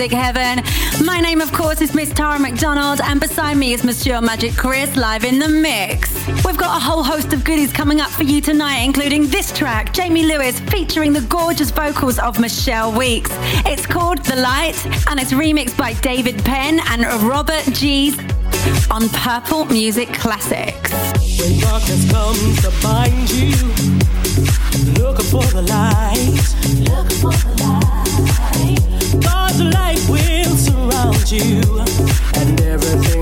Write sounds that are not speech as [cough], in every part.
music heaven. My name, of course, is Miss Tara McDonald, and beside me is Monsieur Magic Chris live in the mix. We've got a whole host of goodies coming up for you tonight, including this track, Jamie Lewis, featuring the gorgeous vocals of Michelle Weeks. It's called The Light, and it's remixed by David Penn and Robert G's on Purple Music Classics. When darkness comes to bind you, for the light. Look for the light. Light will surround you, and everything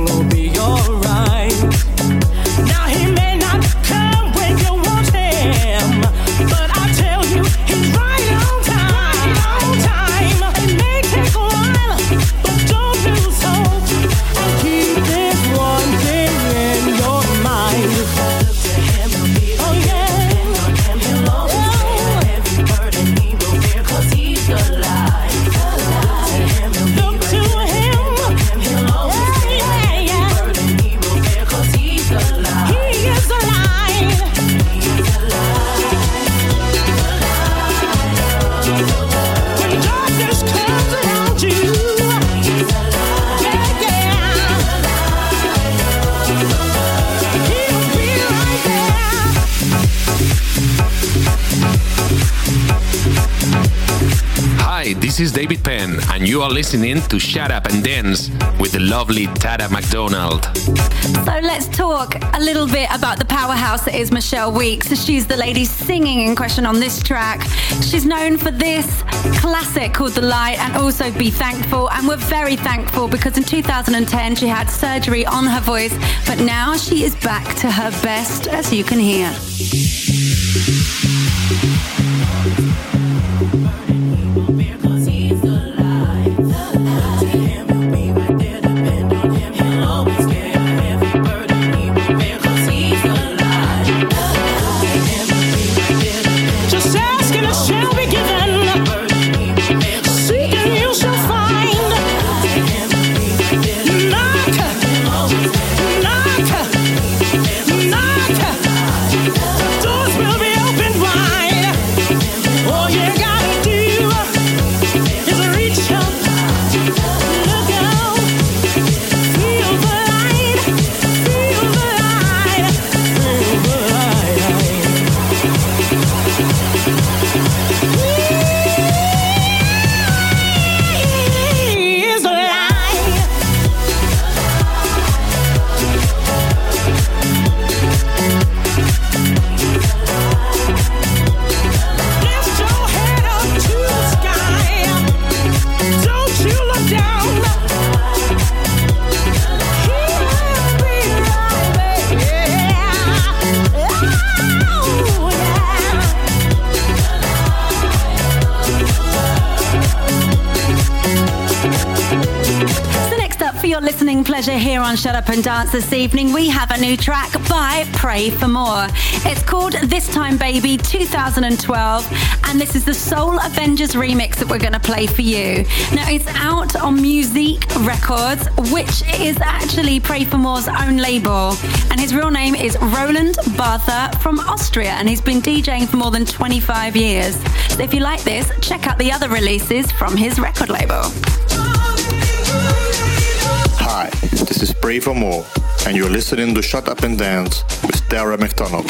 are listening to Shut Up and Dance with the lovely Tara McDonald. So let's talk a little bit about the powerhouse that is Michelle Weeks. She's the lady singing in question on this track. She's known for this classic called The Light and also Be Thankful. And we're very thankful because in 2010 she had surgery on her voice, but now she is back to her best, as you can hear. On Shut Up and Dance this evening, we have a new track by Pray for More. It's called This Time Baby 2012, and this is the Soul Avengers remix that we're going to play for you. Now it's out on Musique Records, which is actually Pray for More's own label, and his real name is Roland Bartha from Austria, and he's been DJing for more than 25 years. So if you like this, check out the other releases from his record label. Hi, this is Pray for More, and you're listening to Shut Up and Dance with Tara McDonald.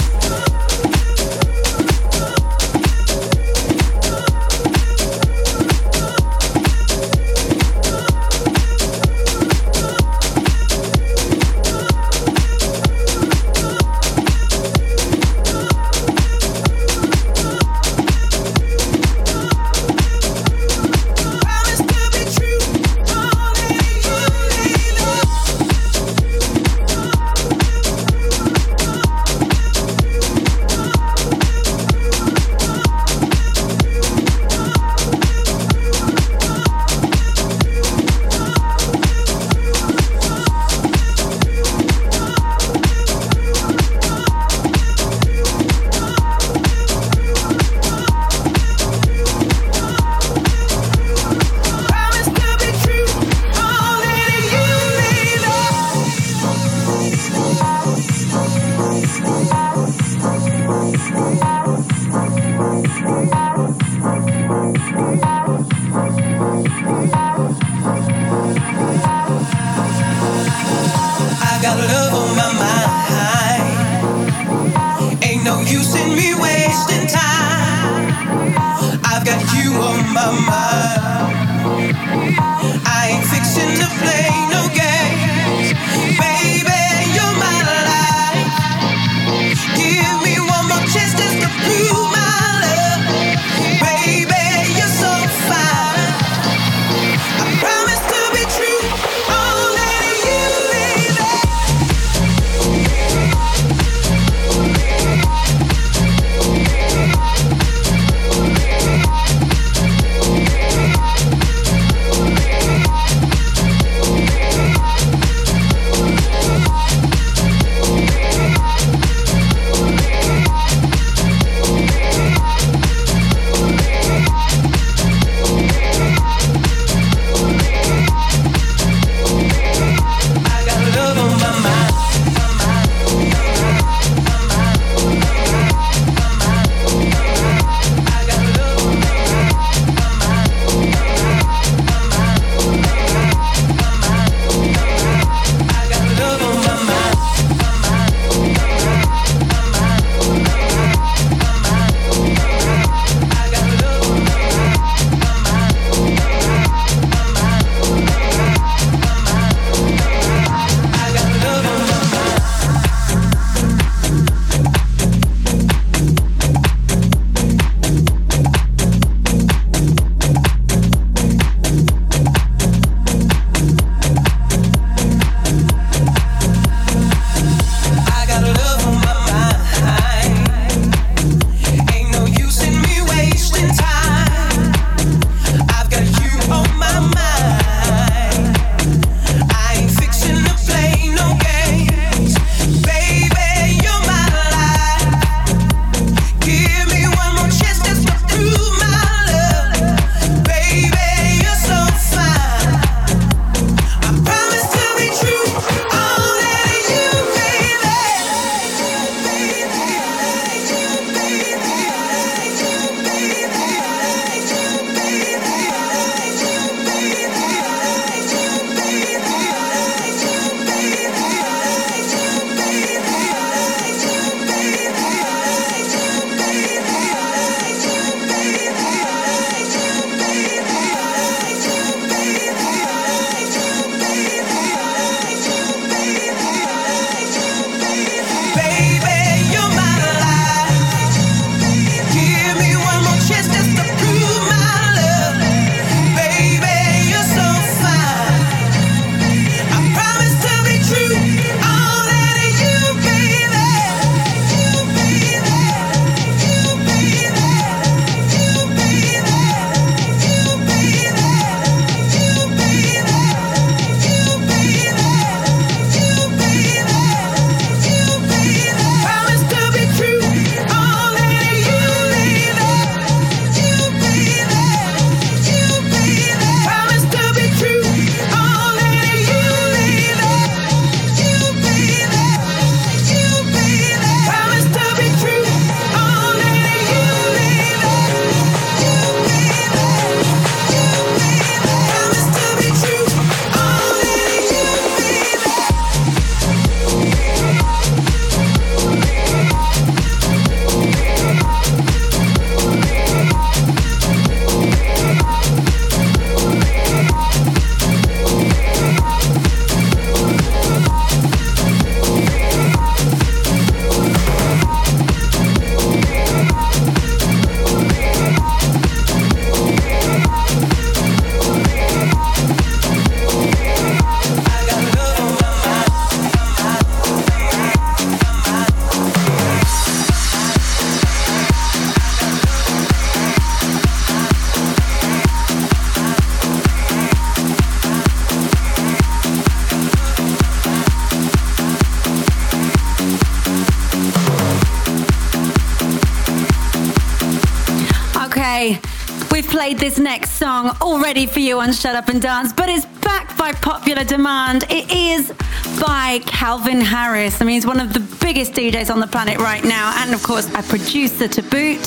Already for you on Shut Up and Dance, but it's back by popular demand. It is by Calvin Harris. I mean, he's one of the biggest DJs on the planet right now, and of course, a producer to boot.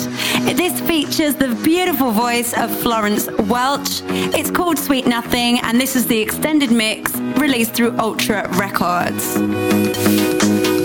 This features the beautiful voice of Florence Welch. It's called Sweet Nothing, and this is the extended mix released through Ultra Records.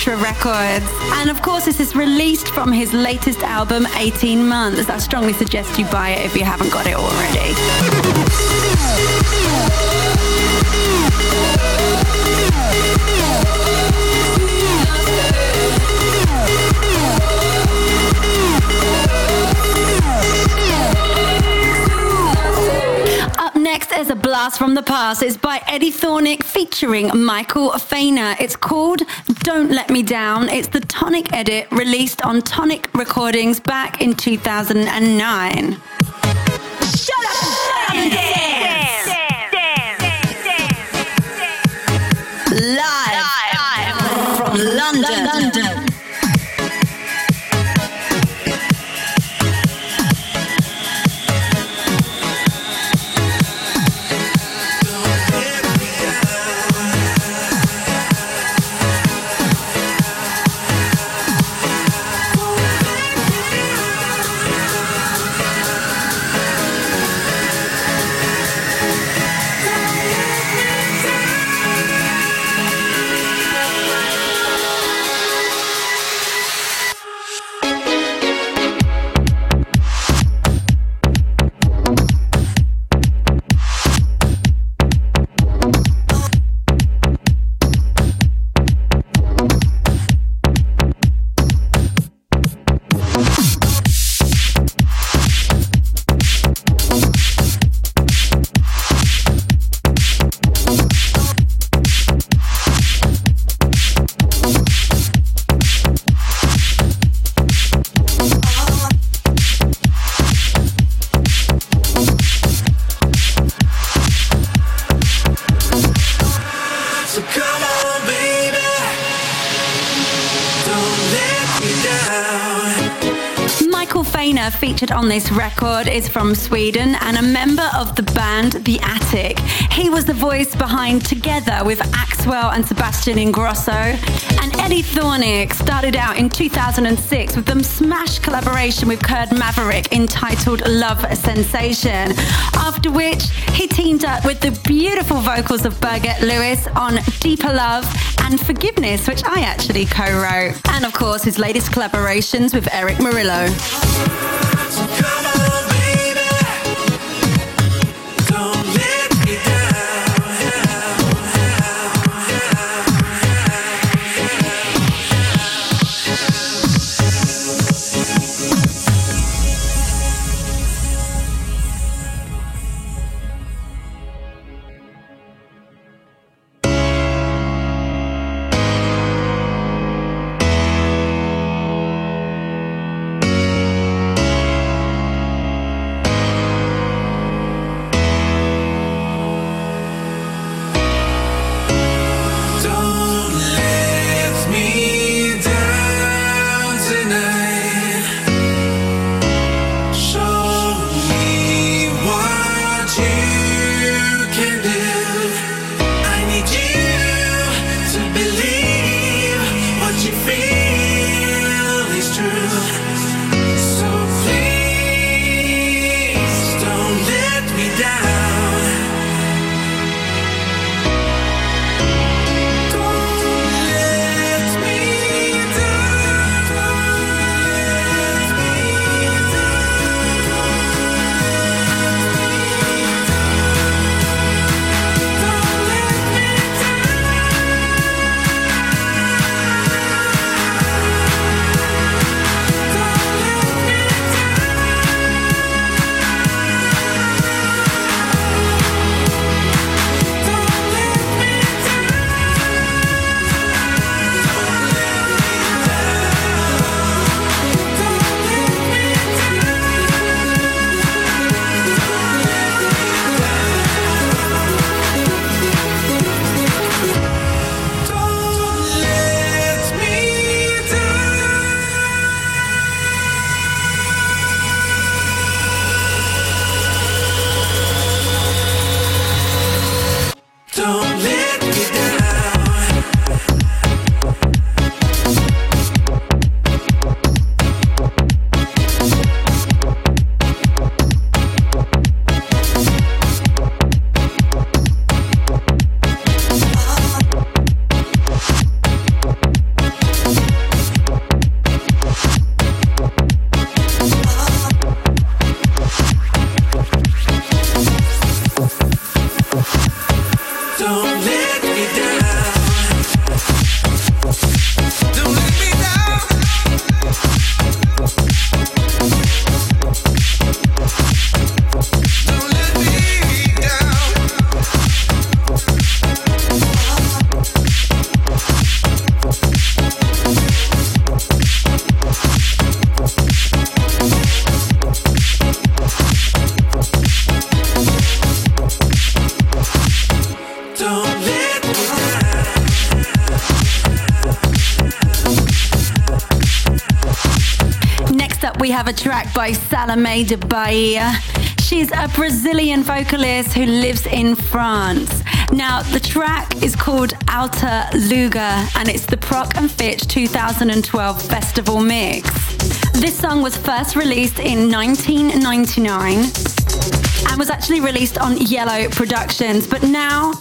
Ultra Records. And of course, this is released from his latest album, 18 Months. I strongly suggest you buy it if you haven't got it already. From the past. It's by Eddie Thoneick featuring Michael Feiner. It's called Don't Let Me Down. It's the Tonic edit released on Tonic Recordings back in 2009. Shut up! and dance. Live, Live from London. London. Featured on this record is from Sweden and a member of the band The Attic. He was the voice behind Together with Axwell and Sebastian Ingrosso. And Eddie Thoneick started out in 2006 with the smash collaboration with Kurd Maverick entitled Love Sensation. After which he teamed up with the beautiful vocals of Birgit Lewis on Deeper Love and Forgiveness, which I actually co-wrote. And of course his latest collaborations with Morillo. have a track by Salome de Bahia. She's a Brazilian vocalist who lives in France. Now, the track is called Outro Lugar and it's the Prok and Fitch 2012 Festival Mix. This song was first released in 1999 and was actually released on Yellow Productions, but now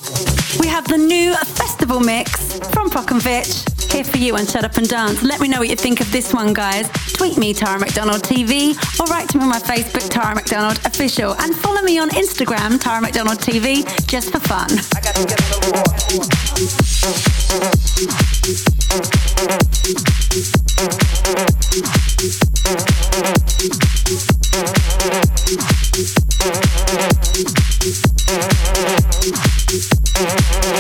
we have the new festival mix from Prok and Fitch here for you on Shut Up and Dance. Let me know what you think of this one, guys. Tweet me, Tara McDonald TV, or write to me on my Facebook, Tara McDonald Official, and follow me on Instagram, Tara McDonald TV, just for fun. Thank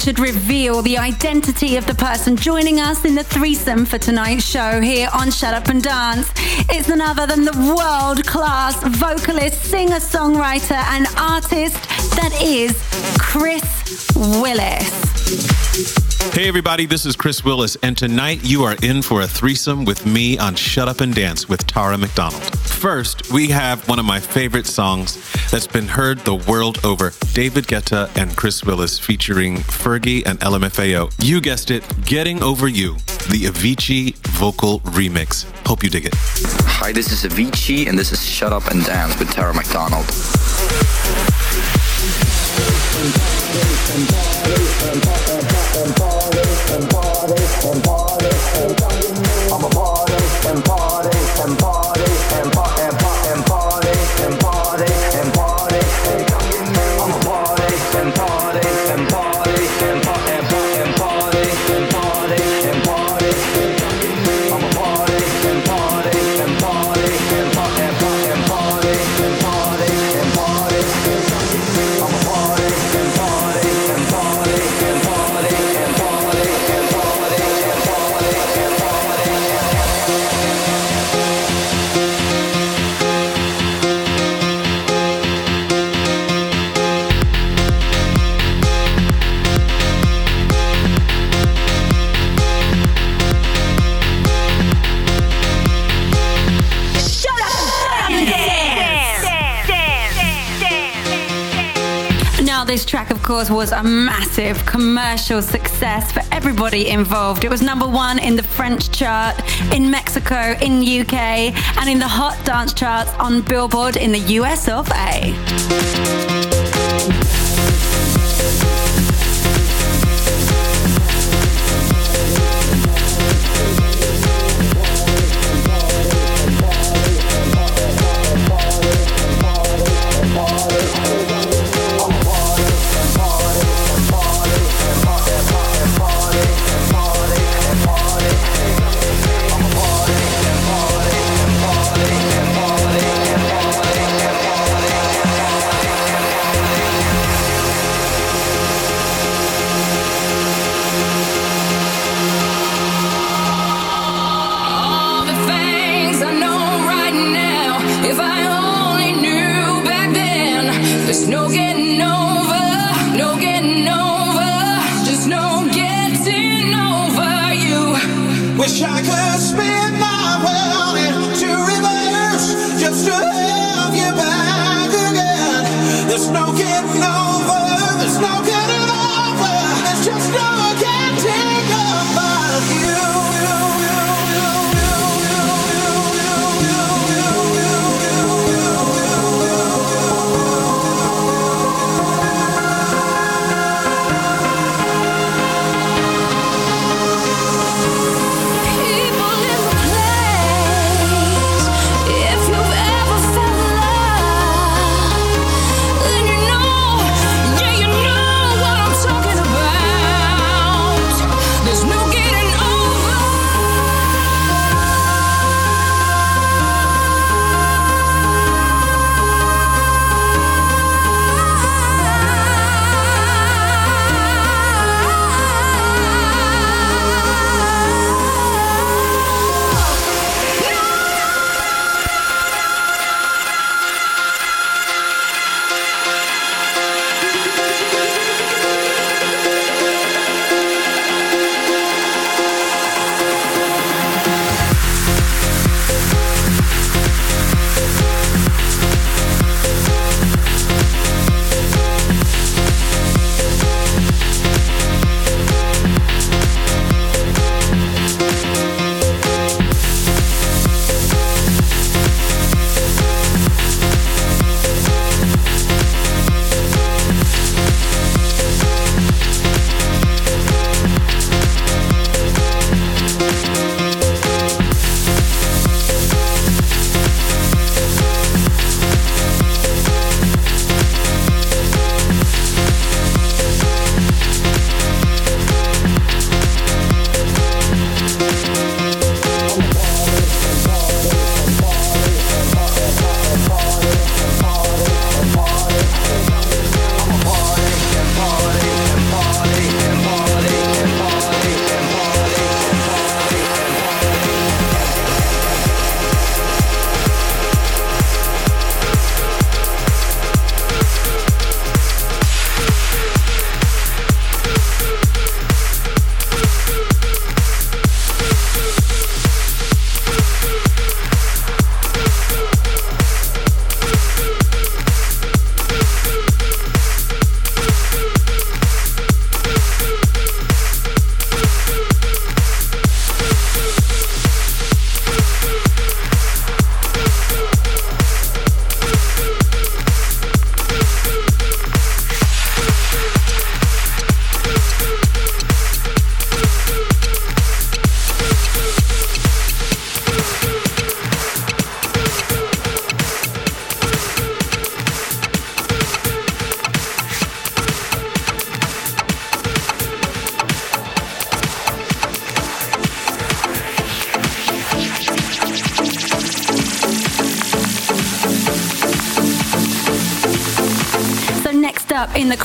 should reveal the identity of the person joining us in the threesome for tonight's show here on Shut Up and Dance. It's none other than the world class vocalist, singer, songwriter, and artist that is Chris Willis. Hey, everybody, this is Chris Willis, and tonight you are in for a threesome with me on Shut Up and Dance with Tara McDonald. First, we have one of my favorite songs that's been heard the world over David Guetta and Chris Willis featuring Fergie and LMFAO. You guessed it, Getting Over You, the Avicii vocal remix. Hope you dig it. Hi, this is Avicii, and this is Shut Up and Dance with Tara McDonald. [laughs] and party and party and party. Course, was a massive commercial success for everybody involved. It was number one in the French chart, in Mexico, in UK, and in the hot dance charts on Billboard in the US of A.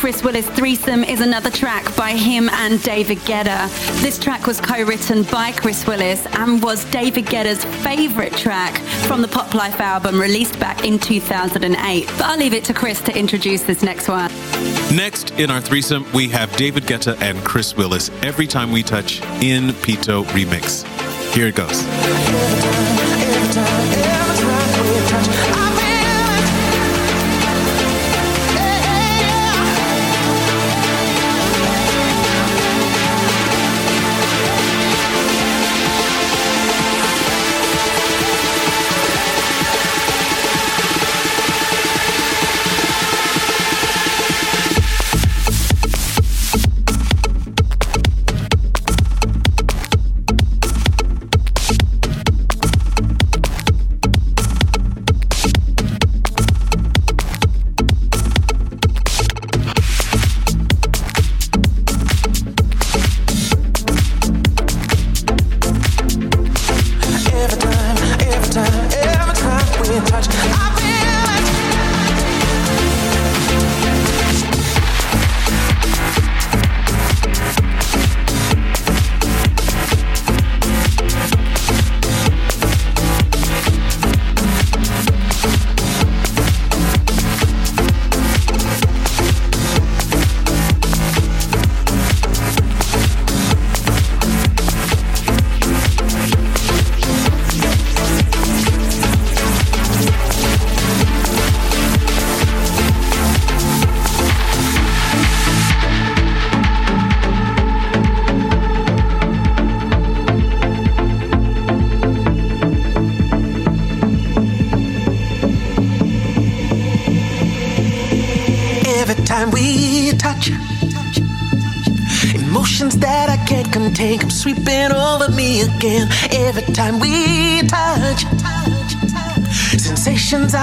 Chris Willis threesome is another track by him and David Guetta. This track was co-written by Chris Willis and was David Guetta's favorite track from the Pop Life album released back in 2008. But I'll leave it to Chris to introduce this next one. Next in our threesome, we have David Guetta and Chris Willis. Every time we touch in Pito remix. Here it goes.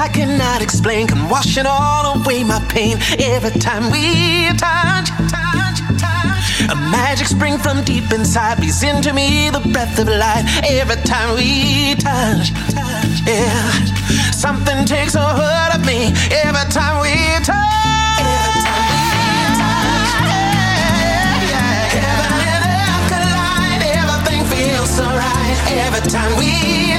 I cannot explain come washing all away my pain every time we touch. Touch, touch. A magic spring from deep inside breathes into me the breath of life every time we touch. Yeah, something takes a hold of me every time we touch. Every time we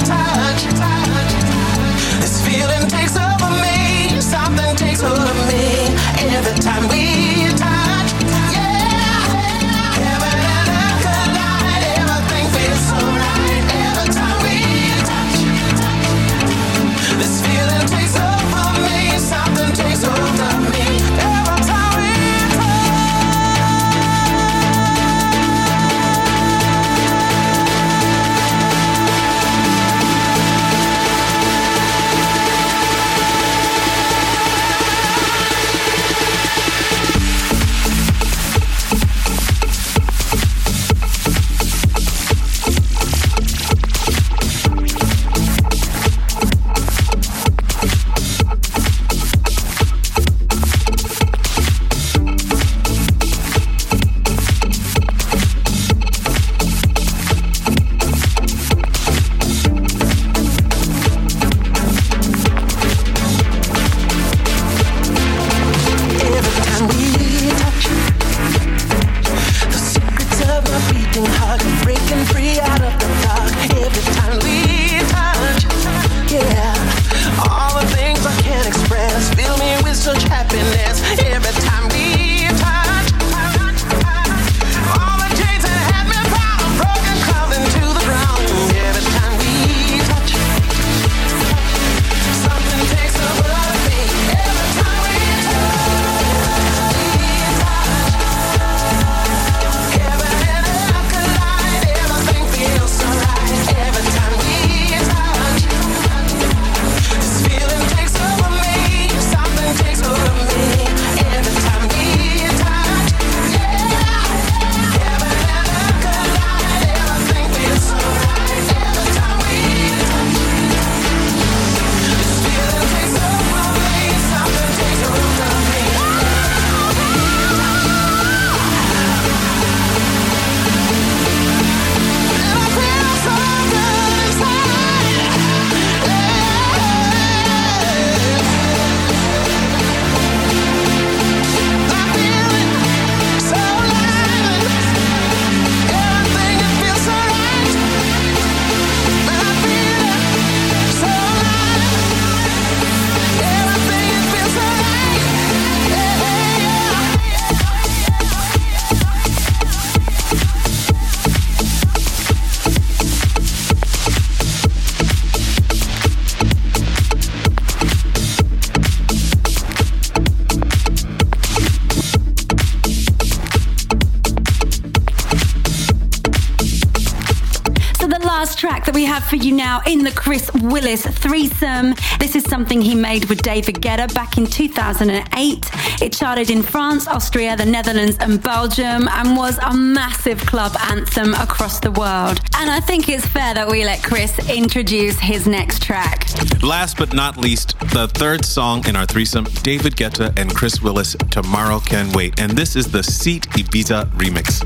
have for you now in the Chris Willis threesome. This is something he made with David Guetta back in 2008. It charted in France, Austria, the Netherlands, and Belgium, and was a massive club anthem across the world. And I think it's fair that we let Chris introduce his next track. Last but not least, the third song in our threesome David Guetta and Chris Willis, Tomorrow Can Wait. And this is the Seat Ibiza remix.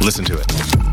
Listen to it.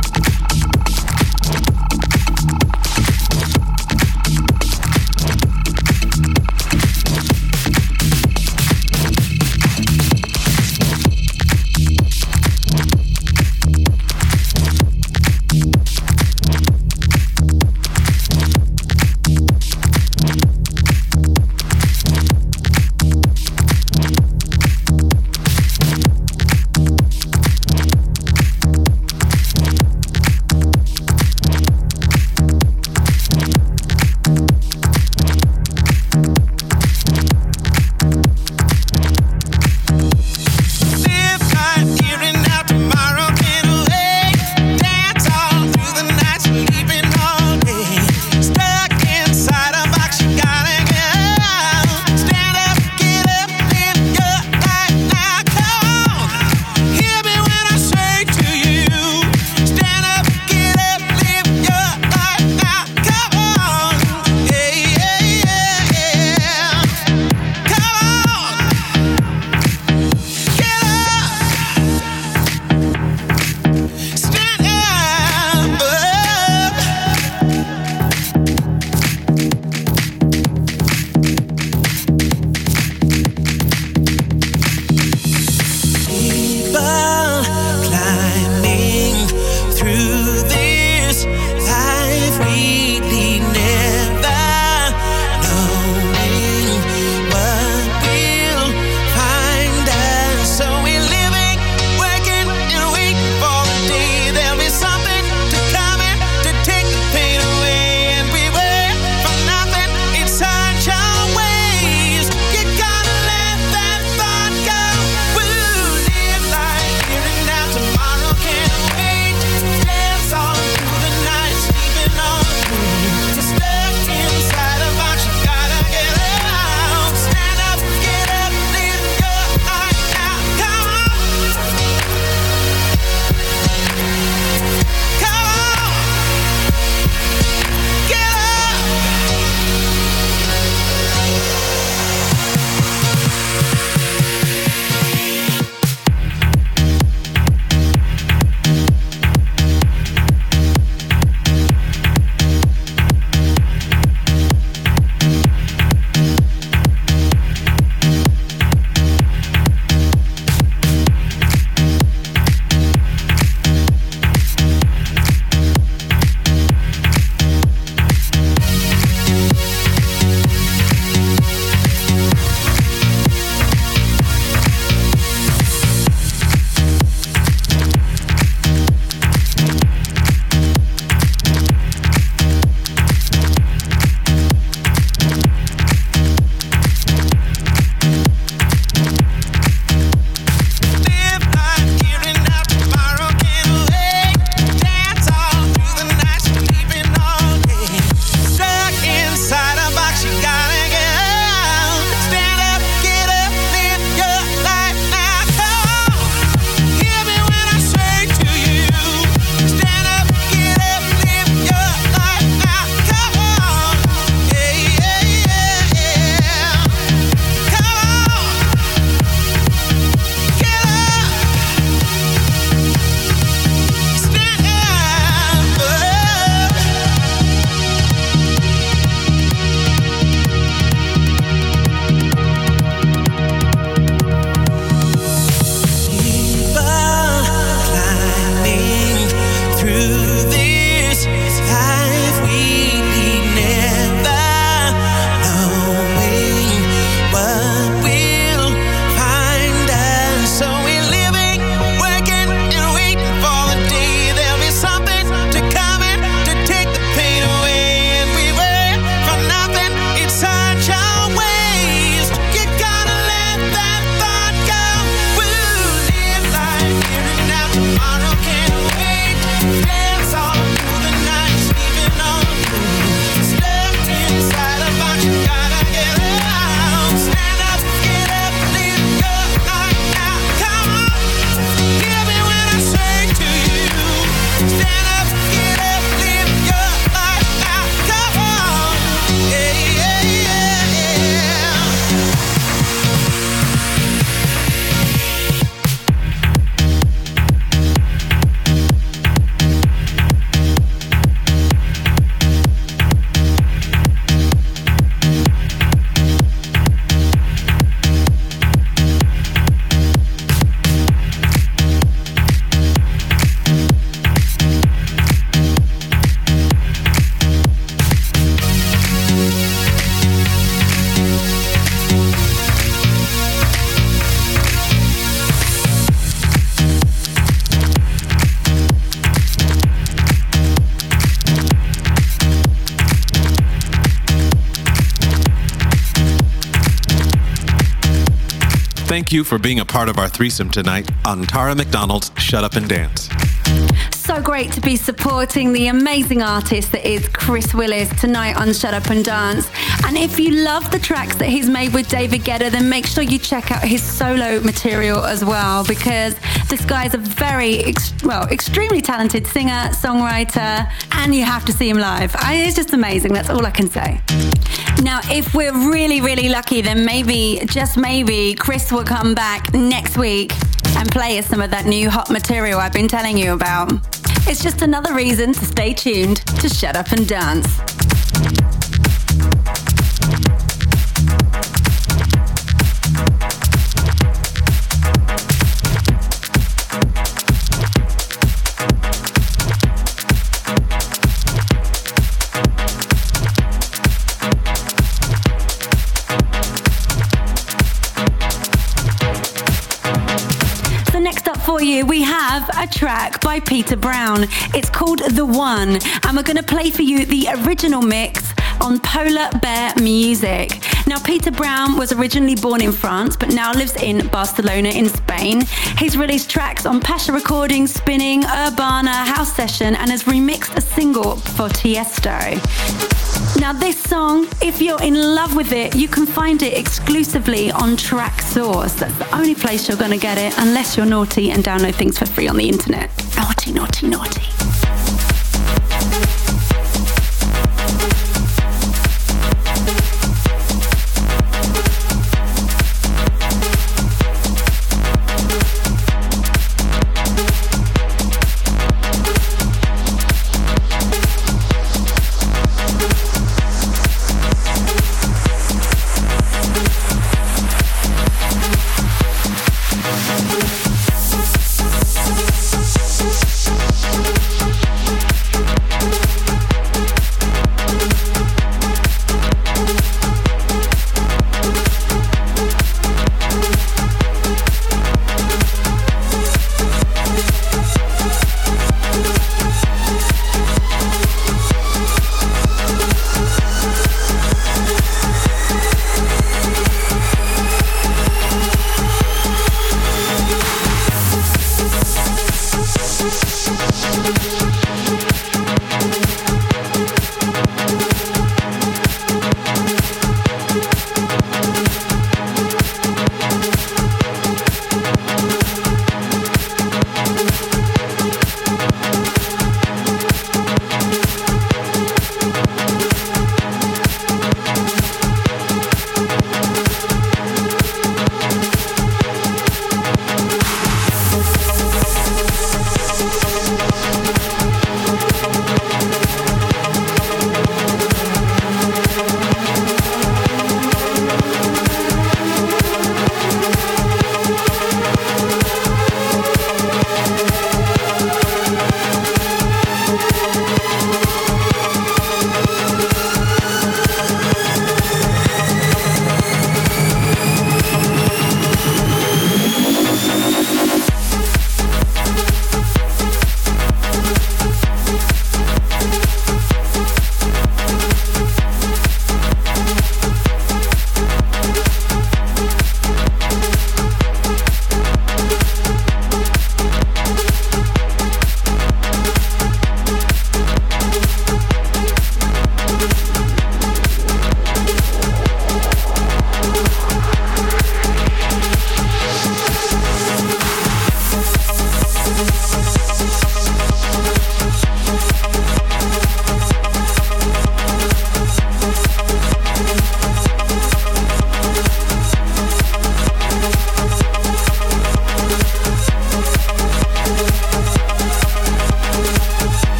You for being a part of our threesome tonight on Tara McDonald's Shut Up and Dance so great to be supporting the amazing artist that is Chris Willis tonight on Shut Up and Dance. And if you love the tracks that he's made with David Guetta, then make sure you check out his solo material as well, because this guy is a very, ex- well, extremely talented singer, songwriter, and you have to see him live. I, it's just amazing. That's all I can say. Now, if we're really, really lucky, then maybe, just maybe, Chris will come back next week and play us some of that new hot material I've been telling you about. It's just another reason to stay tuned to Shut Up and Dance. You, we have a track by Peter Brown. It's called The One, and we're going to play for you the original mix on Polar Bear Music. Now, Peter Brown was originally born in France, but now lives in Barcelona in Spain. He's released tracks on Pacha Recordings, Spinning, Urbana, House Session, and has remixed a single for Tiesto. Now, this song, if you're in love with it, you can find it exclusively on Traxsource. That's the only place you're going to get it, unless you're naughty and download things for free on the internet. Naughty, naughty, naughty.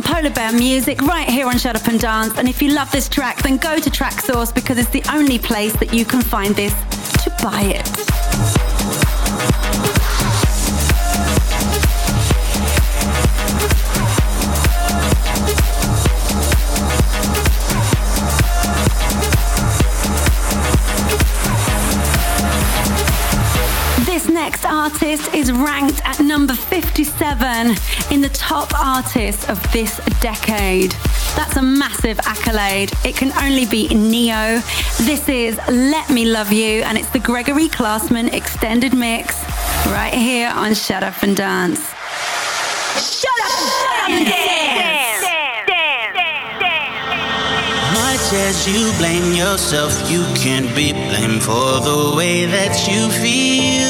On Polar Bear Music, right here on Shut Up and Dance. And if you love this track, then go to Traxsource because it's the only place that you can find this to buy it. Artist is ranked at number 57 in the top artists of this decade. That's a massive accolade. It can only be Ne-Yo. This is Let Me Love You, and it's the Gregory Classman extended mix right here on Shut Up and Dance. Shut up, shut up and dance. Much as you blame yourself, you can't be blamed for the way that you feel no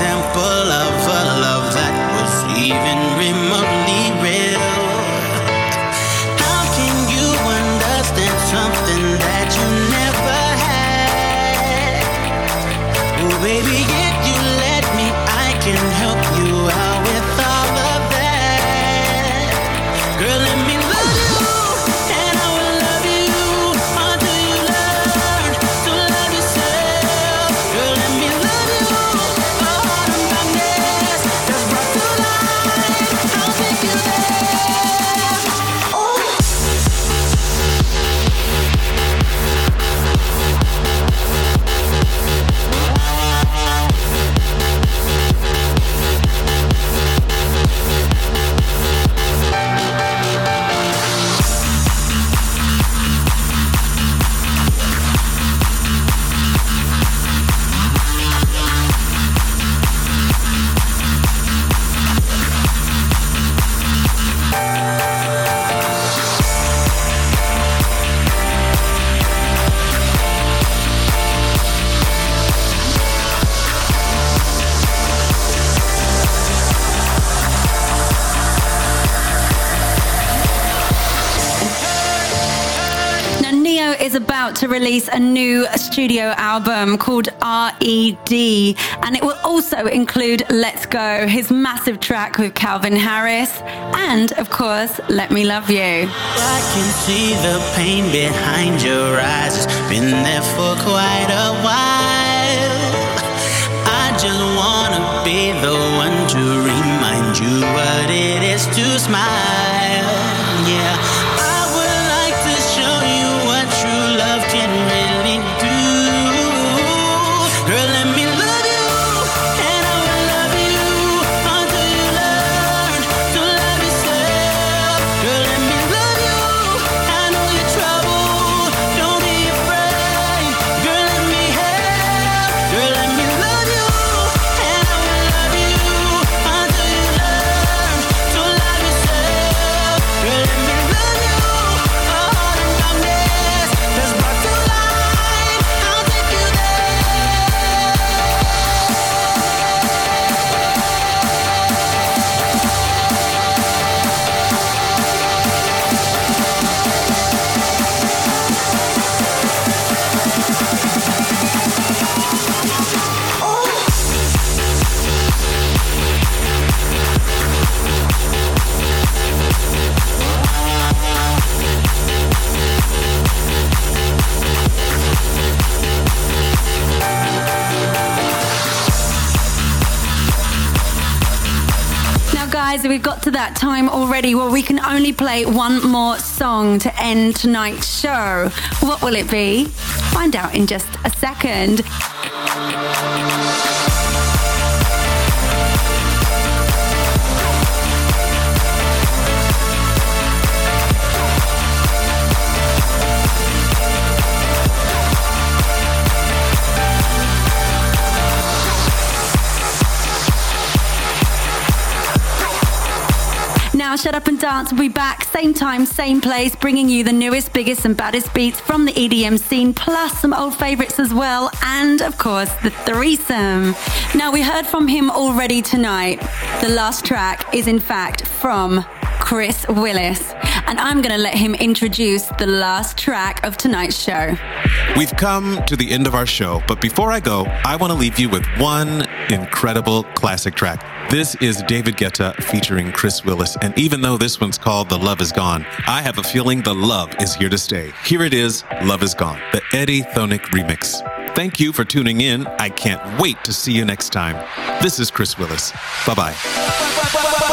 example of a love that was even remotely release a new studio album called RED, and it will also include Let's Go, his massive track with Calvin Harris, and of course, Let Me Love You. I can see the pain behind your eyes, it's been there for quite a while. I just wanna be the one to remind you what it is to smile. We've got to that time already where we can only play one more song to end tonight's show. What will it be? Find out in just a second. Now, Shut Up and Dance will be back, same time, same place, bringing you the newest, biggest, and baddest beats from the EDM scene, plus some old favorites as well, and of course, the threesome. Now, we heard from him already tonight. The last track is, in fact, from Chris Willis. And I'm going to let him introduce the last track of tonight's show. We've come to the end of our show, but before I go, I want to leave you with one incredible classic track. This is David Guetta featuring Chris Willis. And even though this one's called The Love Is Gone, I have a feeling the love is here to stay. Here it is, Love Is Gone, the Eddie Thoneick remix. Thank you for tuning in. I can't wait to see you next time. This is Chris Willis. Bye bye.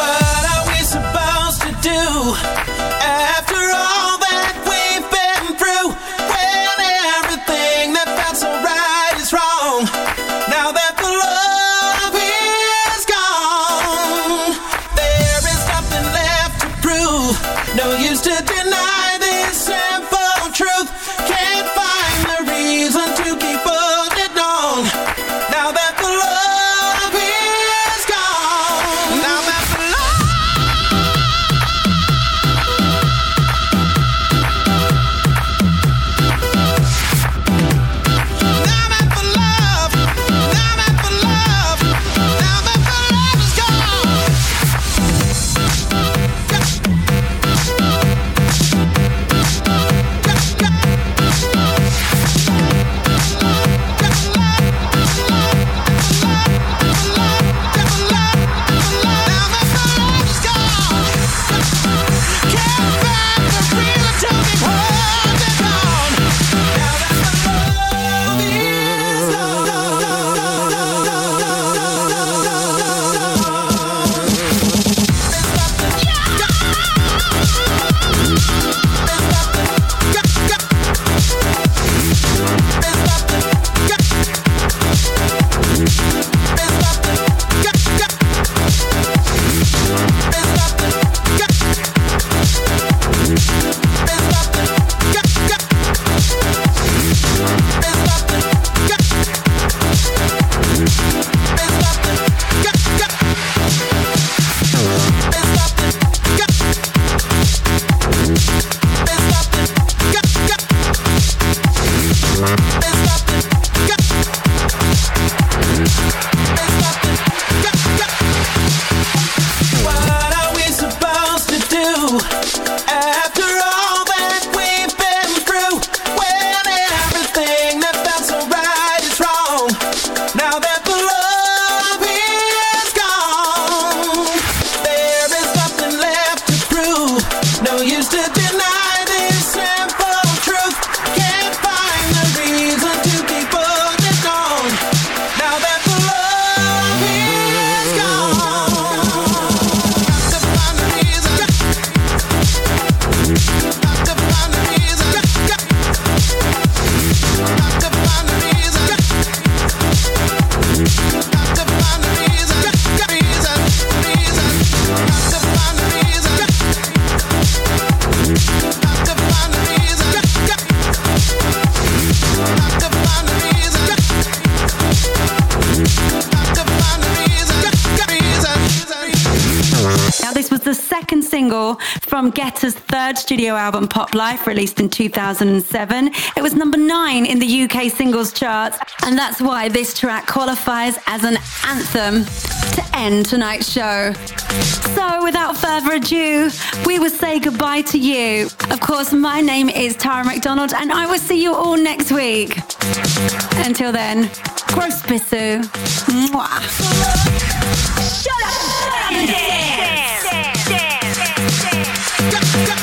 Album, Pop Life, released in 2007. It was number nine in the UK singles charts, and that's why this track qualifies as an anthem to end tonight's show. So, without further ado, we will say goodbye to you. Of course, my name is Tara McDonald, and I will see you all next week. Until then, gross bisu. Mwah. Shut up! Now